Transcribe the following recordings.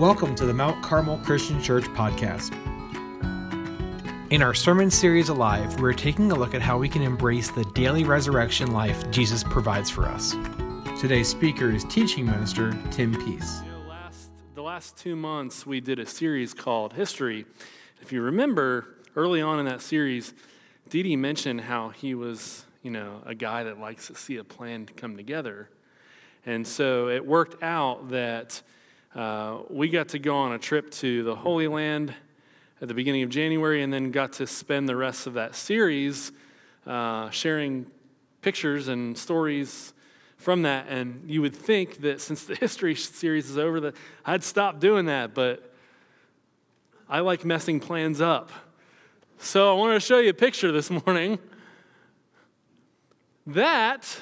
Welcome to the Mount Carmel Christian Church podcast. In our sermon series Alive, we're taking a look at how we can embrace the daily resurrection life Jesus provides for us. Today's speaker is teaching minister Tim Peace. You know, last, the last two months, we did a series called History. If you remember, early on in that series, Dee mentioned how he was, you know, a guy that likes to see a plan come together. And so it worked out that uh, we got to go on a trip to the Holy Land at the beginning of January and then got to spend the rest of that series uh, sharing pictures and stories from that. And you would think that since the history series is over, that I'd stop doing that, but I like messing plans up. So I wanted to show you a picture this morning. That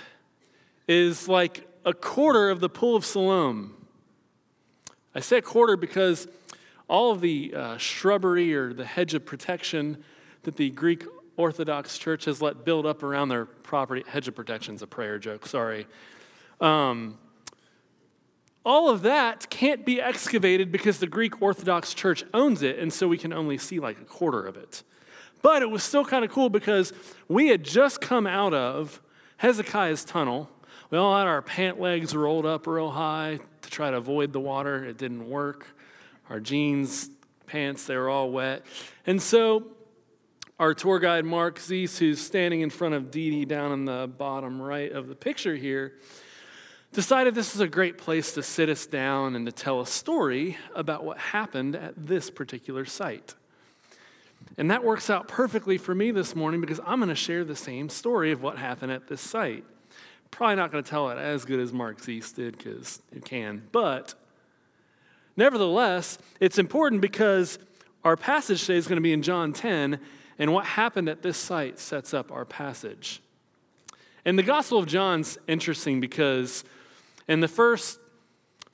is like a quarter of the Pool of Siloam. I say a quarter because all of the uh, shrubbery or the hedge of protection that the Greek Orthodox Church has let build up around their property, hedge of protection is a prayer joke, sorry. Um, all of that can't be excavated because the Greek Orthodox Church owns it, and so we can only see like a quarter of it. But it was still kind of cool because we had just come out of Hezekiah's tunnel. We all had our pant legs rolled up real high, to try to avoid the water. It didn't work. Our jeans, pants, they were all wet. And so our tour guide, Mark Ziese, who's standing in front of Dee Dee down in the bottom right of the picture here, decided this is a great place to sit us down and to tell a story about what happened at this particular site. And that works out perfectly for me this morning because I'm going to share the same story of what happened at this site. Probably not going to tell it as good as Mark Ziese did because you can. But nevertheless, it's important because our passage today is going to be in John 10, and what happened at this site sets up our passage. And the Gospel of John's interesting because in the first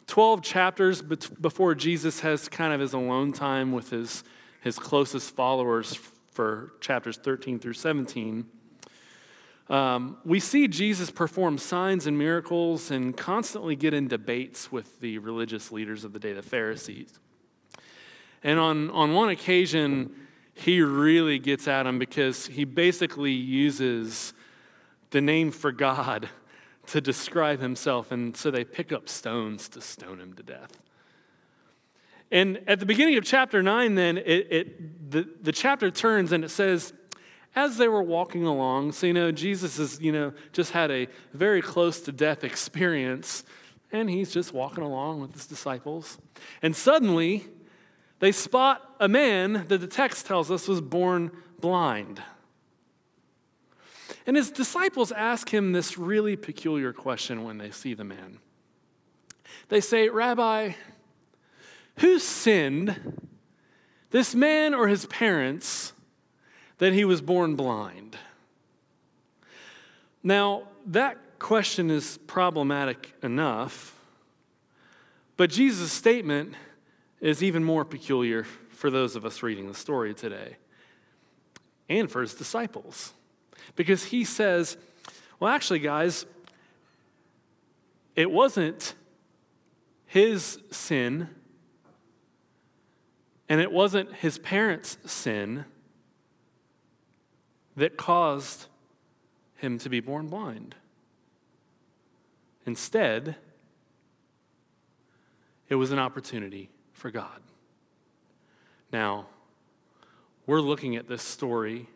12 chapters before Jesus has kind of his alone time with his, his closest followers for chapters 13 through 17, um, we see Jesus perform signs and miracles and constantly get in debates with the religious leaders of the day, the Pharisees. And on, on one occasion, he really gets at them because he basically uses the name for God to describe himself, and so they pick up stones to stone him to death. And at the beginning of chapter 9, then, it, it, the, the chapter turns and it says, as they were walking along, so you know, Jesus has, you know, just had a very close to death experience, and he's just walking along with his disciples. And suddenly, they spot a man that the text tells us was born blind. And his disciples ask him this really peculiar question when they see the man. They say, Rabbi, who sinned, this man or his parents? That he was born blind. Now, that question is problematic enough, but Jesus' statement is even more peculiar for those of us reading the story today and for his disciples. Because he says, well, actually, guys, it wasn't his sin and it wasn't his parents' sin that caused him to be born blind. Instead, it was an opportunity for God. Now, we're looking at this story,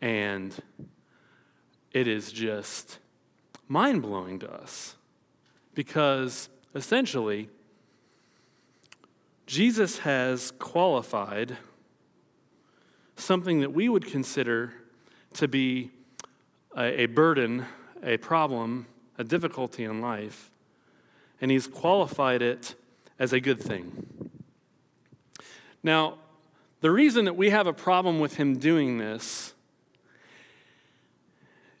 and it is just mind blowing to us because essentially, Jesus has qualified something that we would consider to be a, a burden, a problem, a difficulty in life, and he's qualified it as a good thing. Now, the reason that we have a problem with him doing this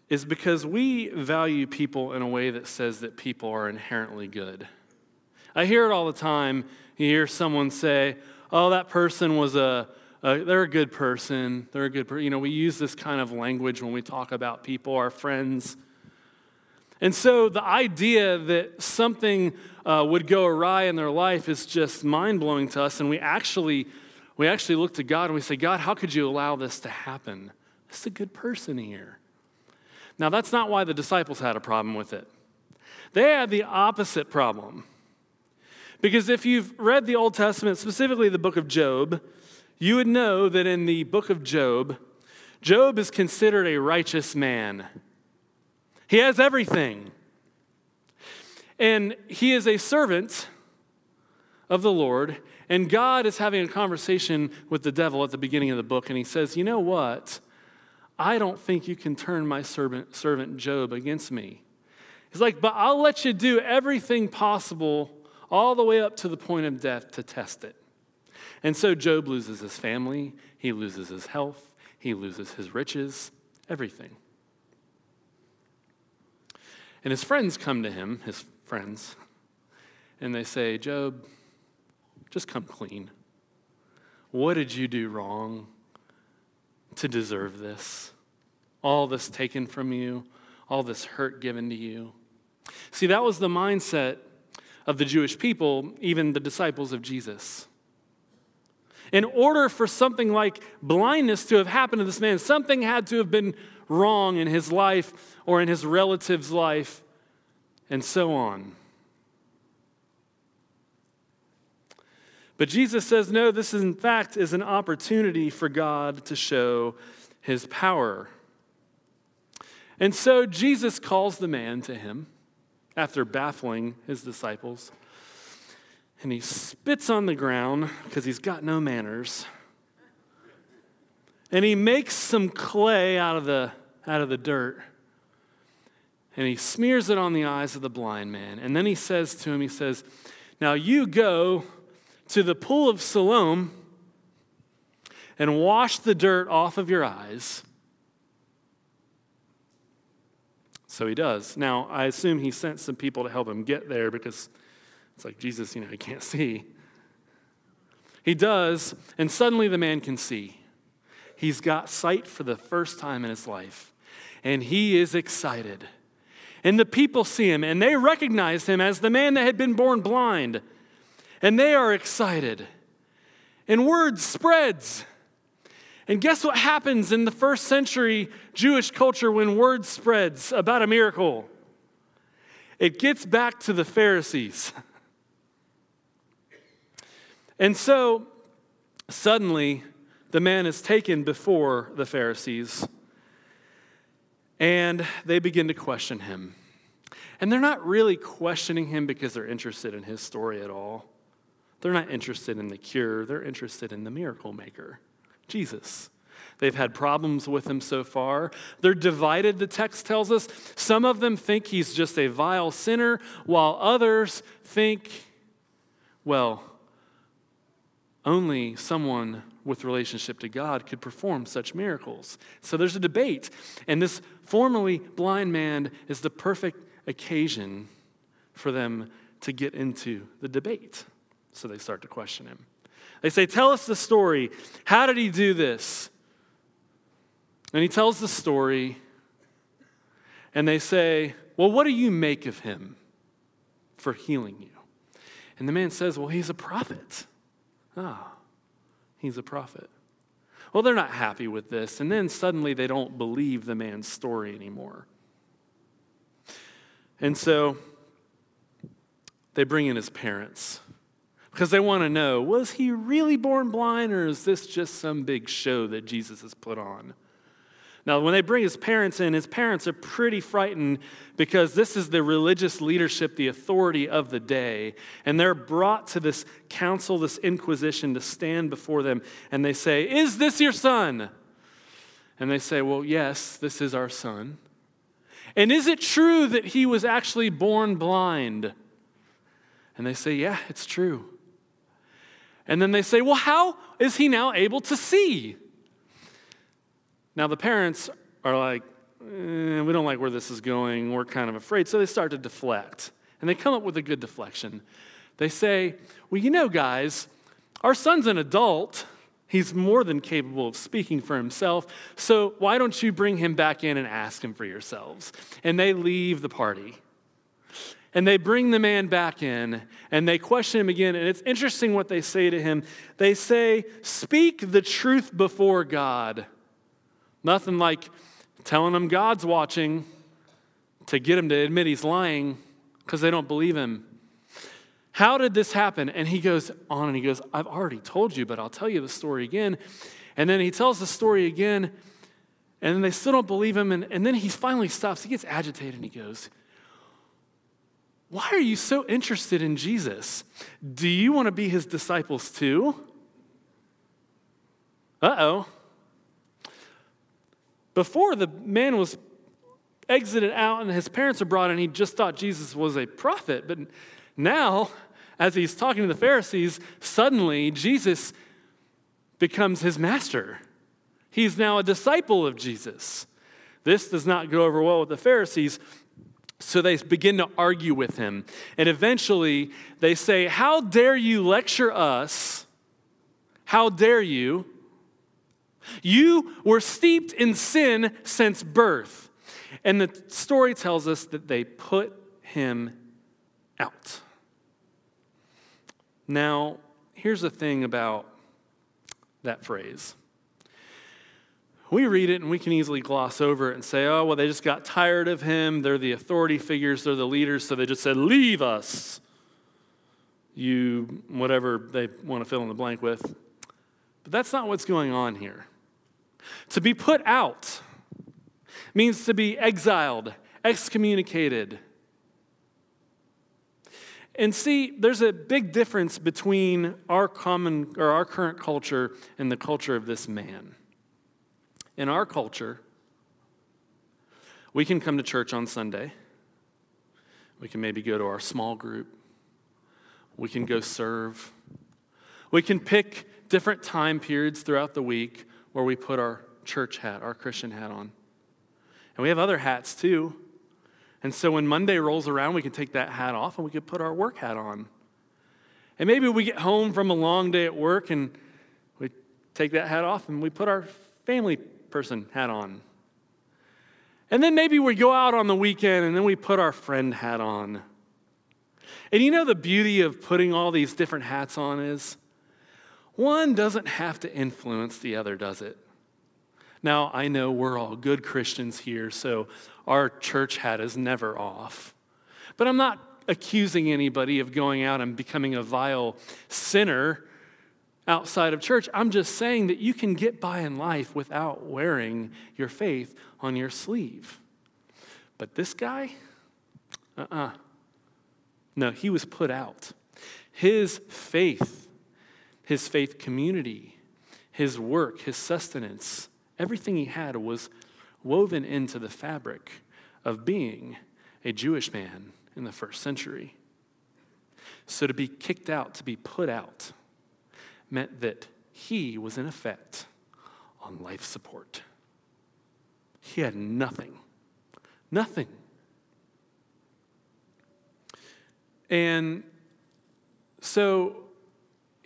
is because we value people in a way that says that people are inherently good. I hear it all the time. You hear someone say, Oh, that person was a, uh, they're a good person. They're a good person. You know, we use this kind of language when we talk about people, our friends. And so the idea that something uh, would go awry in their life is just mind blowing to us. And we actually, we actually look to God and we say, God, how could you allow this to happen? This is a good person here. Now, that's not why the disciples had a problem with it. They had the opposite problem. Because if you've read the Old Testament, specifically the book of Job, you would know that in the book of Job, Job is considered a righteous man. He has everything. And he is a servant of the Lord. And God is having a conversation with the devil at the beginning of the book. And he says, You know what? I don't think you can turn my servant, servant Job against me. He's like, But I'll let you do everything possible all the way up to the point of death to test it. And so Job loses his family, he loses his health, he loses his riches, everything. And his friends come to him, his friends, and they say, Job, just come clean. What did you do wrong to deserve this? All this taken from you, all this hurt given to you. See, that was the mindset of the Jewish people, even the disciples of Jesus. In order for something like blindness to have happened to this man, something had to have been wrong in his life or in his relative's life, and so on. But Jesus says, no, this in fact is an opportunity for God to show his power. And so Jesus calls the man to him after baffling his disciples. And he spits on the ground because he's got no manners. And he makes some clay out of the, out of the dirt. And he smears it on the eyes of the blind man. And then he says to him, he says, Now you go to the pool of Siloam and wash the dirt off of your eyes. So he does. Now, I assume he sent some people to help him get there because it's like, Jesus, you know, he can't see. He does, and suddenly the man can see. He's got sight for the first time in his life, and he is excited. And the people see him, and they recognize him as the man that had been born blind, and they are excited. And word spreads. And guess what happens in the first century Jewish culture when word spreads about a miracle? It gets back to the Pharisees. And so suddenly the man is taken before the Pharisees and they begin to question him. And they're not really questioning him because they're interested in his story at all. They're not interested in the cure, they're interested in the miracle maker. Jesus. They've had problems with him so far. They're divided, the text tells us. Some of them think he's just a vile sinner, while others think, well, only someone with relationship to God could perform such miracles. So there's a debate, and this formerly blind man is the perfect occasion for them to get into the debate. So they start to question him. They say, Tell us the story. How did he do this? And he tells the story, and they say, Well, what do you make of him for healing you? And the man says, Well, he's a prophet. Ah, he's a prophet. Well, they're not happy with this, and then suddenly they don't believe the man's story anymore. And so they bring in his parents because they want to know was he really born blind or is this just some big show that Jesus has put on? Now, when they bring his parents in, his parents are pretty frightened because this is the religious leadership, the authority of the day. And they're brought to this council, this inquisition to stand before them. And they say, Is this your son? And they say, Well, yes, this is our son. And is it true that he was actually born blind? And they say, Yeah, it's true. And then they say, Well, how is he now able to see? Now, the parents are like, eh, We don't like where this is going. We're kind of afraid. So they start to deflect. And they come up with a good deflection. They say, Well, you know, guys, our son's an adult. He's more than capable of speaking for himself. So why don't you bring him back in and ask him for yourselves? And they leave the party. And they bring the man back in and they question him again. And it's interesting what they say to him. They say, Speak the truth before God. Nothing like telling them God's watching to get him to admit he's lying because they don't believe him. How did this happen? And he goes on and he goes, I've already told you, but I'll tell you the story again. And then he tells the story again, and then they still don't believe him. And, and then he finally stops. He gets agitated and he goes, Why are you so interested in Jesus? Do you want to be his disciples too? Uh oh. Before the man was exited out and his parents were brought in, he just thought Jesus was a prophet. But now, as he's talking to the Pharisees, suddenly Jesus becomes his master. He's now a disciple of Jesus. This does not go over well with the Pharisees, so they begin to argue with him. And eventually they say, How dare you lecture us? How dare you? You were steeped in sin since birth. And the story tells us that they put him out. Now, here's the thing about that phrase. We read it and we can easily gloss over it and say, oh, well, they just got tired of him. They're the authority figures, they're the leaders, so they just said, leave us. You, whatever they want to fill in the blank with. But that's not what's going on here. To be put out means to be exiled, excommunicated. And see, there's a big difference between our common or our current culture and the culture of this man. In our culture, we can come to church on Sunday. We can maybe go to our small group. We can go serve. We can pick different time periods throughout the week where we put our church hat, our Christian hat on. And we have other hats too. And so when Monday rolls around, we can take that hat off and we can put our work hat on. And maybe we get home from a long day at work and we take that hat off and we put our family person hat on. And then maybe we go out on the weekend and then we put our friend hat on. And you know the beauty of putting all these different hats on is one doesn't have to influence the other, does it? Now, I know we're all good Christians here, so our church hat is never off. But I'm not accusing anybody of going out and becoming a vile sinner outside of church. I'm just saying that you can get by in life without wearing your faith on your sleeve. But this guy, uh uh-uh. uh No, he was put out. His faith, his faith community, his work, his sustenance, Everything he had was woven into the fabric of being a Jewish man in the first century. So to be kicked out, to be put out, meant that he was in effect on life support. He had nothing. Nothing. And so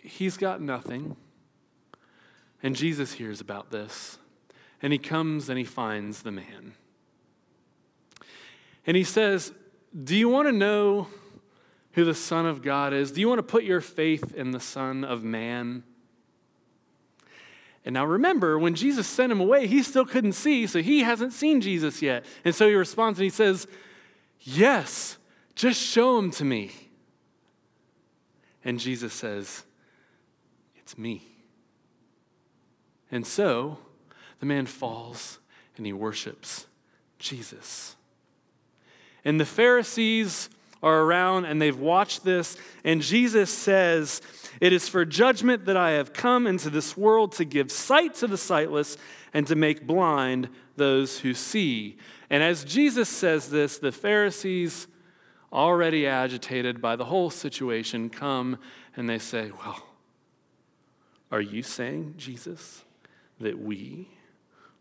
he's got nothing. And Jesus hears about this. And he comes and he finds the man. And he says, Do you want to know who the Son of God is? Do you want to put your faith in the Son of Man? And now remember, when Jesus sent him away, he still couldn't see, so he hasn't seen Jesus yet. And so he responds and he says, Yes, just show him to me. And Jesus says, It's me. And so the man falls and he worships Jesus. And the Pharisees are around and they've watched this, and Jesus says, It is for judgment that I have come into this world to give sight to the sightless and to make blind those who see. And as Jesus says this, the Pharisees, already agitated by the whole situation, come and they say, Well, are you saying, Jesus, that we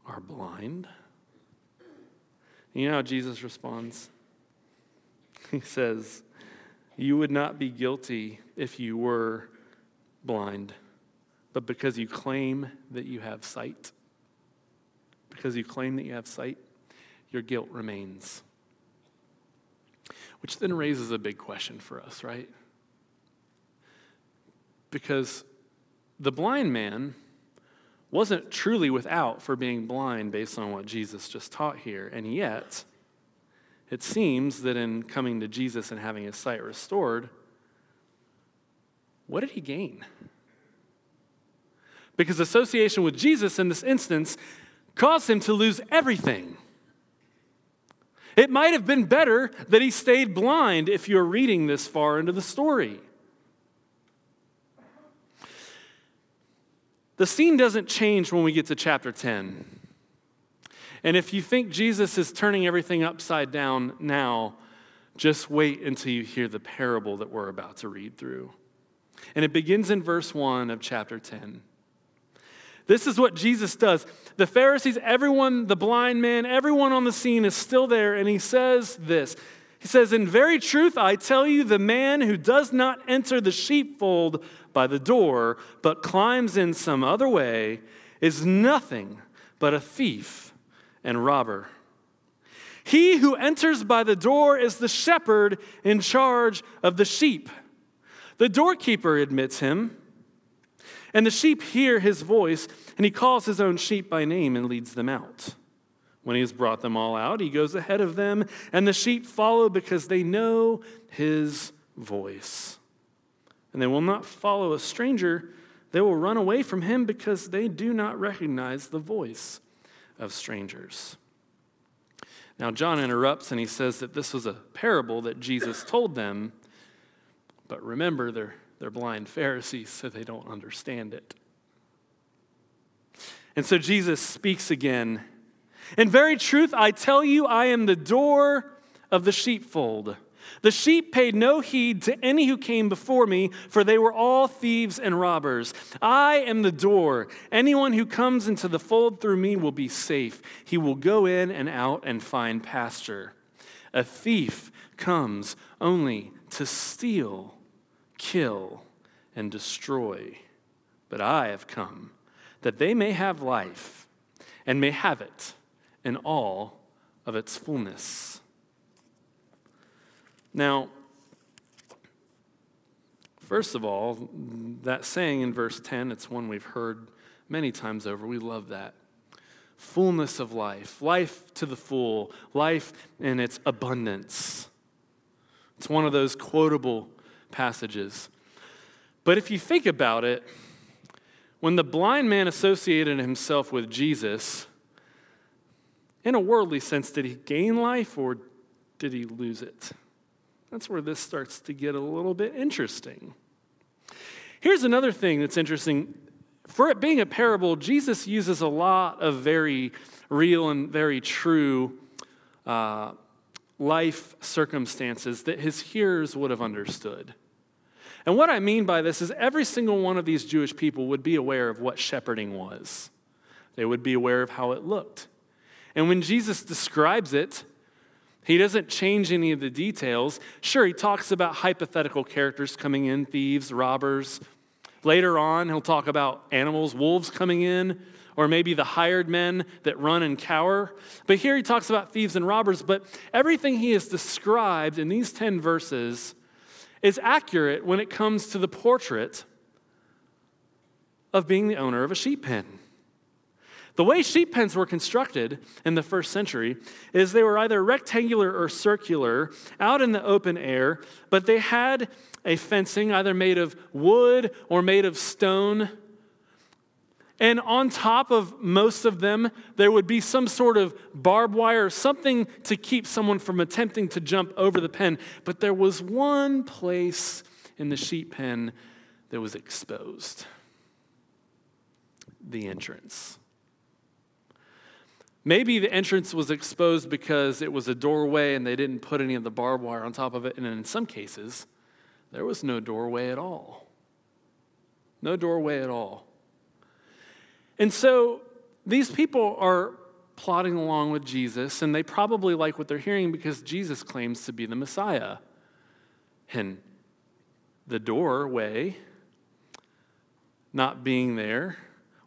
are blind? You know how Jesus responds? He says, You would not be guilty if you were blind, but because you claim that you have sight. Because you claim that you have sight, your guilt remains. Which then raises a big question for us, right? Because the blind man wasn't truly without for being blind based on what Jesus just taught here. And yet, it seems that in coming to Jesus and having his sight restored, what did he gain? Because association with Jesus in this instance caused him to lose everything. It might have been better that he stayed blind if you're reading this far into the story. The scene doesn't change when we get to chapter 10. And if you think Jesus is turning everything upside down now, just wait until you hear the parable that we're about to read through. And it begins in verse 1 of chapter 10. This is what Jesus does. The Pharisees, everyone, the blind man, everyone on the scene is still there, and he says this. He says, In very truth, I tell you, the man who does not enter the sheepfold by the door, but climbs in some other way, is nothing but a thief and robber. He who enters by the door is the shepherd in charge of the sheep. The doorkeeper admits him. And the sheep hear his voice, and he calls his own sheep by name and leads them out. When he has brought them all out, he goes ahead of them, and the sheep follow because they know his voice. And they will not follow a stranger, they will run away from him because they do not recognize the voice of strangers. Now, John interrupts and he says that this was a parable that Jesus told them, but remember, they're they're blind Pharisees, so they don't understand it. And so Jesus speaks again. In very truth, I tell you, I am the door of the sheepfold. The sheep paid no heed to any who came before me, for they were all thieves and robbers. I am the door. Anyone who comes into the fold through me will be safe. He will go in and out and find pasture. A thief comes only to steal kill, and destroy. But I have come that they may have life and may have it in all of its fullness. Now, first of all, that saying in verse 10, it's one we've heard many times over. We love that. Fullness of life, life to the full, life in its abundance. It's one of those quotable passages. But if you think about it, when the blind man associated himself with Jesus, in a worldly sense, did he gain life or did he lose it? That's where this starts to get a little bit interesting. Here's another thing that's interesting. For it being a parable, Jesus uses a lot of very real and very true uh, life circumstances that his hearers would have understood. And what I mean by this is every single one of these Jewish people would be aware of what shepherding was, they would be aware of how it looked. And when Jesus describes it, he doesn't change any of the details. Sure, he talks about hypothetical characters coming in, thieves, robbers. Later on, he'll talk about animals, wolves coming in, or maybe the hired men that run and cower. But here he talks about thieves and robbers. But everything he has described in these 10 verses is accurate when it comes to the portrait of being the owner of a sheep pen. The way sheep pens were constructed in the first century is they were either rectangular or circular out in the open air, but they had a fencing either made of wood or made of stone and on top of most of them, there would be some sort of barbed wire, something to keep someone from attempting to jump over the pen. But there was one place in the sheep pen that was exposed the entrance. Maybe the entrance was exposed because it was a doorway and they didn't put any of the barbed wire on top of it. And in some cases, there was no doorway at all. No doorway at all. And so these people are plodding along with Jesus, and they probably like what they're hearing because Jesus claims to be the Messiah. And the doorway not being there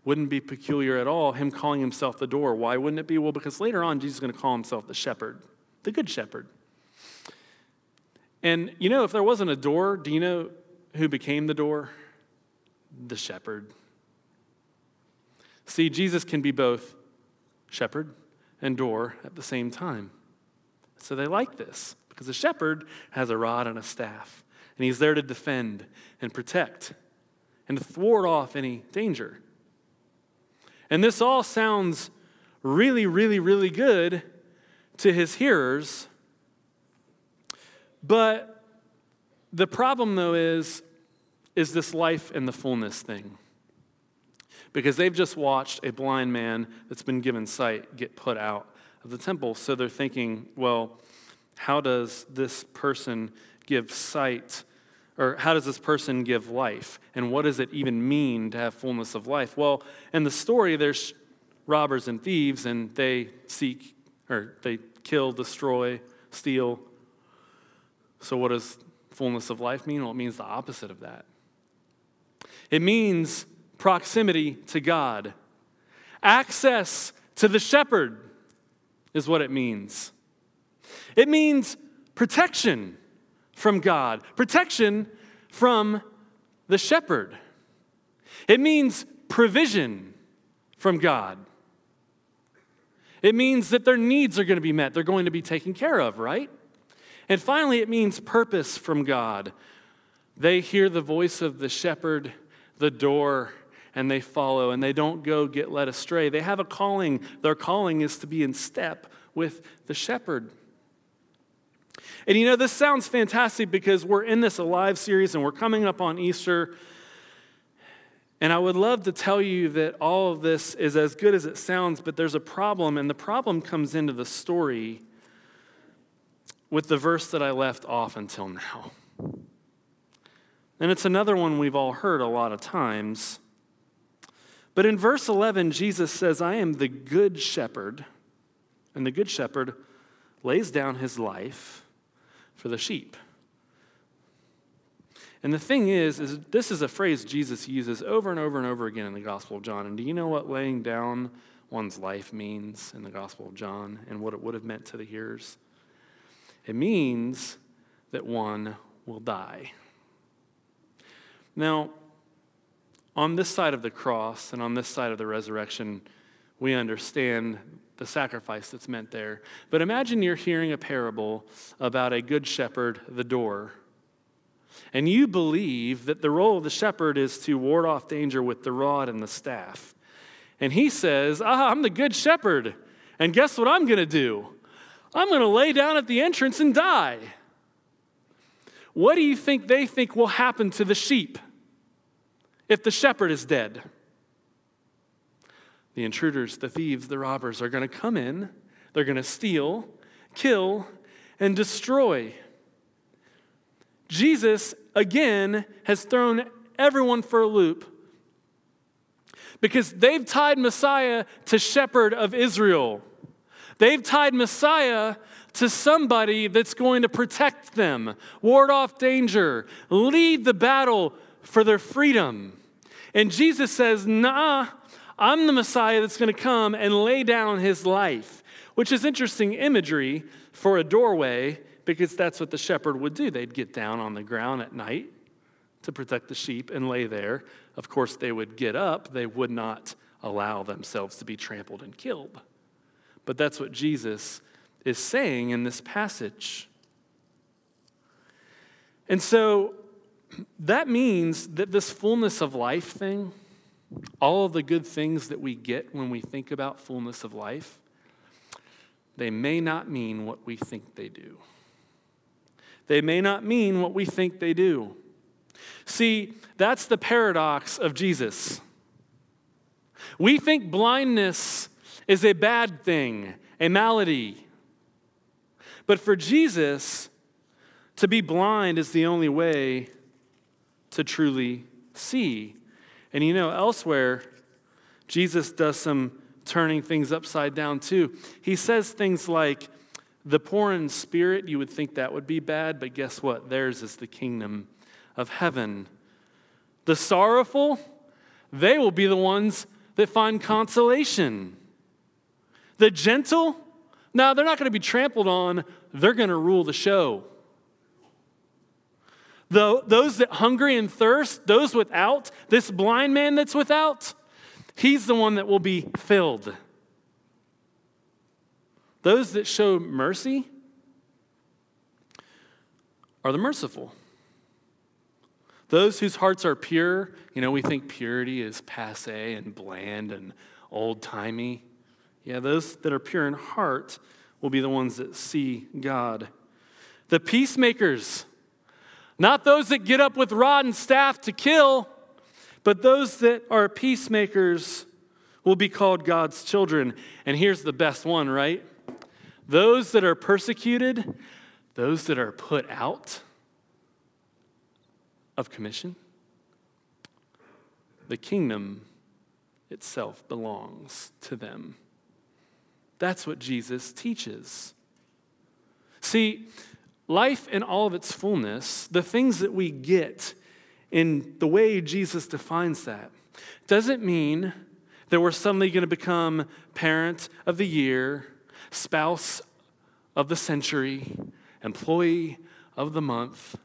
wouldn't be peculiar at all, him calling himself the door. Why wouldn't it be? Well, because later on, Jesus is going to call himself the shepherd, the good shepherd. And you know, if there wasn't a door, do you know who became the door? The shepherd. See, Jesus can be both shepherd and door at the same time. So they like this because the shepherd has a rod and a staff, and he's there to defend and protect and to thwart off any danger. And this all sounds really, really, really good to his hearers. But the problem, though, is, is this life and the fullness thing. Because they've just watched a blind man that's been given sight get put out of the temple. So they're thinking, well, how does this person give sight? Or how does this person give life? And what does it even mean to have fullness of life? Well, in the story, there's robbers and thieves, and they seek, or they kill, destroy, steal. So, what does fullness of life mean? Well, it means the opposite of that. It means proximity to God, access to the shepherd is what it means. It means protection from God, protection from the shepherd. It means provision from God. It means that their needs are going to be met, they're going to be taken care of, right? And finally, it means purpose from God. They hear the voice of the shepherd, the door, and they follow, and they don't go get led astray. They have a calling. Their calling is to be in step with the shepherd. And you know, this sounds fantastic because we're in this Alive series and we're coming up on Easter. And I would love to tell you that all of this is as good as it sounds, but there's a problem, and the problem comes into the story with the verse that I left off until now. And it's another one we've all heard a lot of times. But in verse 11, Jesus says, I am the good shepherd, and the good shepherd lays down his life for the sheep. And the thing is, is this is a phrase Jesus uses over and over and over again in the Gospel of John. And do you know what laying down one's life means in the Gospel of John and what it would have meant to the hearers? It means that one will die. Now, on this side of the cross and on this side of the resurrection, we understand the sacrifice that's meant there. But imagine you're hearing a parable about a good shepherd, the door, and you believe that the role of the shepherd is to ward off danger with the rod and the staff. And he says, Ah, I'm the good shepherd. And guess what I'm going to do? I'm going to lay down at the entrance and die. What do you think they think will happen to the sheep if the shepherd is dead? The intruders, the thieves, the robbers are going to come in, they're going to steal, kill, and destroy. Jesus, again, has thrown everyone for a loop because they've tied Messiah to shepherd of Israel. They've tied Messiah to somebody that's going to protect them, ward off danger, lead the battle for their freedom. And Jesus says, Nah, I'm the Messiah that's going to come and lay down his life, which is interesting imagery for a doorway because that's what the shepherd would do. They'd get down on the ground at night to protect the sheep and lay there. Of course, they would get up, they would not allow themselves to be trampled and killed. But that's what Jesus is saying in this passage. And so that means that this fullness of life thing, all of the good things that we get when we think about fullness of life, they may not mean what we think they do. They may not mean what we think they do. See, that's the paradox of Jesus. We think blindness is a bad thing, a malady. But for Jesus, to be blind is the only way to truly see. And you know, elsewhere, Jesus does some turning things upside down too. He says things like, the poor in spirit, you would think that would be bad, but guess what? Theirs is the kingdom of heaven. The sorrowful, they will be the ones that find consolation. The gentle, now they're not going to be trampled on, they're going to rule the show. The, those that hungry and thirst, those without, this blind man that's without, he's the one that will be filled. Those that show mercy are the merciful. Those whose hearts are pure, you know, we think purity is passe and bland and old timey. Yeah, those that are pure in heart will be the ones that see God. The peacemakers, not those that get up with rod and staff to kill, but those that are peacemakers will be called God's children. And here's the best one, right? Those that are persecuted, those that are put out of commission, the kingdom itself belongs to them. That's what Jesus teaches. See, life in all of its fullness, the things that we get in the way Jesus defines that, doesn't mean that we're suddenly going to become parent of the year, spouse of the century, employee of the month,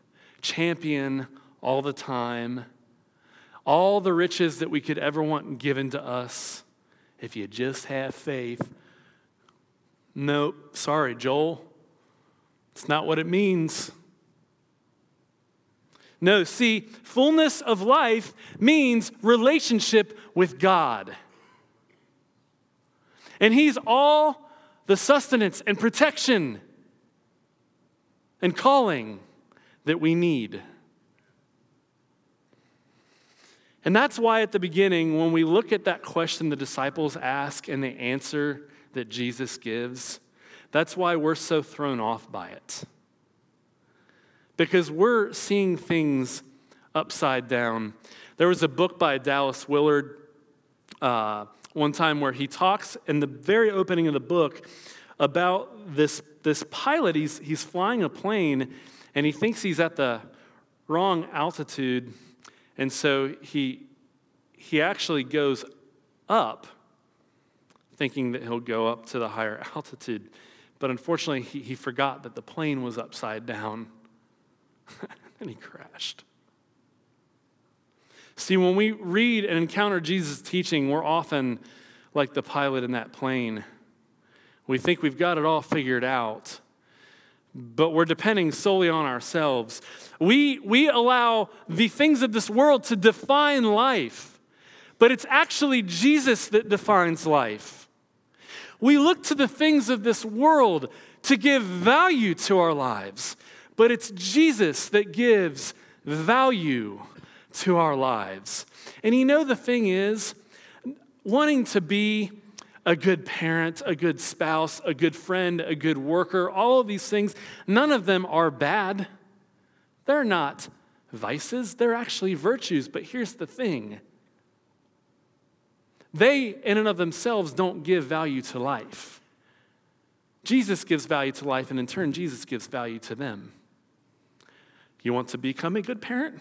champion all the time, all the riches that we could ever want given to us if you just have faith. Nope, sorry, Joel. It's not what it means. No, see, fullness of life means relationship with God. And He's all the sustenance and protection and calling that we need. And that's why at the beginning, when we look at that question the disciples ask and the answer that Jesus gives, that's why we're so thrown off by it. Because we're seeing things upside down. There was a book by Dallas Willard uh, one time where he talks in the very opening of the book about this, this pilot. He's, he's flying a plane and he thinks he's at the wrong altitude. And so he, he actually goes up, thinking that he'll go up to the higher altitude. But unfortunately, he, he forgot that the plane was upside down. and he crashed. See, when we read and encounter Jesus' teaching, we're often like the pilot in that plane. We think we've got it all figured out, but we're depending solely on ourselves. We, we allow the things of this world to define life, but it's actually Jesus that defines life. We look to the things of this world to give value to our lives, but it's Jesus that gives value to our lives. And you know, the thing is, wanting to be a good parent, a good spouse, a good friend, a good worker, all of these things, none of them are bad. They're not vices, they're actually virtues. But here's the thing they, in and of themselves, don't give value to life. Jesus gives value to life, and in turn, Jesus gives value to them. You want to become a good parent?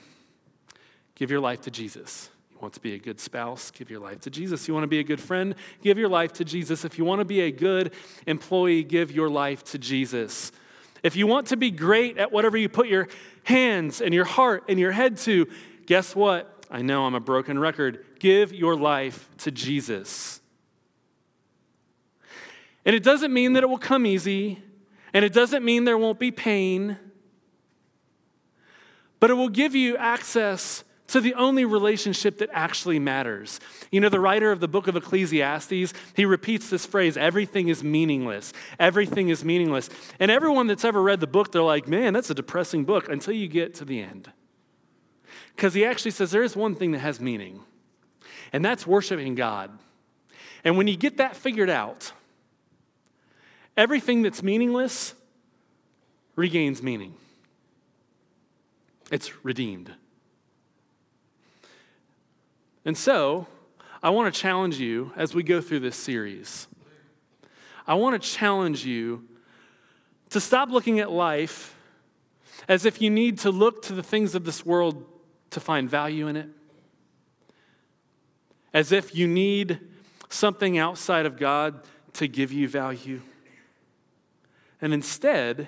Give your life to Jesus. You want to be a good spouse? Give your life to Jesus. You want to be a good friend? Give your life to Jesus. If you want to be a good employee, give your life to Jesus. If you want to be great at whatever you put your hands and your heart and your head to, guess what? I know I'm a broken record. Give your life to Jesus. And it doesn't mean that it will come easy, and it doesn't mean there won't be pain, but it will give you access to the only relationship that actually matters. You know, the writer of the book of Ecclesiastes, he repeats this phrase everything is meaningless. Everything is meaningless. And everyone that's ever read the book, they're like, man, that's a depressing book until you get to the end. Because he actually says there is one thing that has meaning, and that's worshiping God. And when you get that figured out, everything that's meaningless regains meaning. It's redeemed. And so, I want to challenge you as we go through this series. I want to challenge you to stop looking at life as if you need to look to the things of this world to find value in it. as if you need something outside of God to give you value. And instead,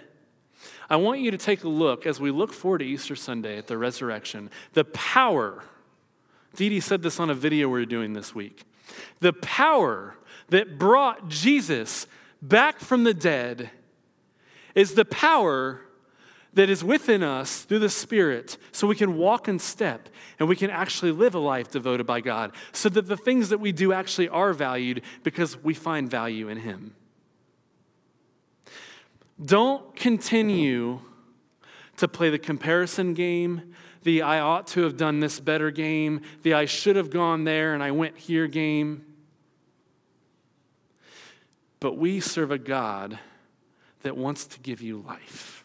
I want you to take a look as we look forward to Easter Sunday at the resurrection, the power. Dee said this on a video we are doing this week. The power that brought Jesus back from the dead is the power that is within us through the Spirit so we can walk in step and we can actually live a life devoted by God so that the things that we do actually are valued because we find value in Him. Don't continue to play the comparison game, the I ought to have done this better game, the I should have gone there and I went here game. But we serve a God that wants to give you life.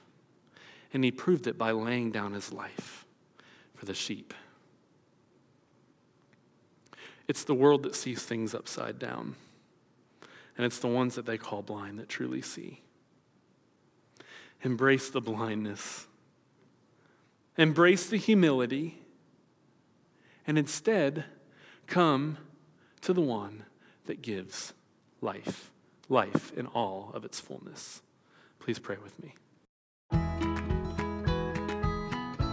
And he proved it by laying down his life for the sheep. It's the world that sees things upside down. And it's the ones that they call blind that truly see. Embrace the blindness, embrace the humility, and instead come to the one that gives life, life in all of its fullness. Please pray with me.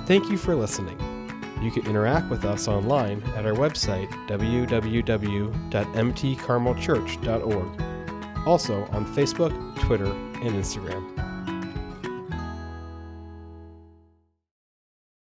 Thank you for listening. You can interact with us online at our website, www.mtcarmelchurch.org. Also on Facebook, Twitter, and Instagram.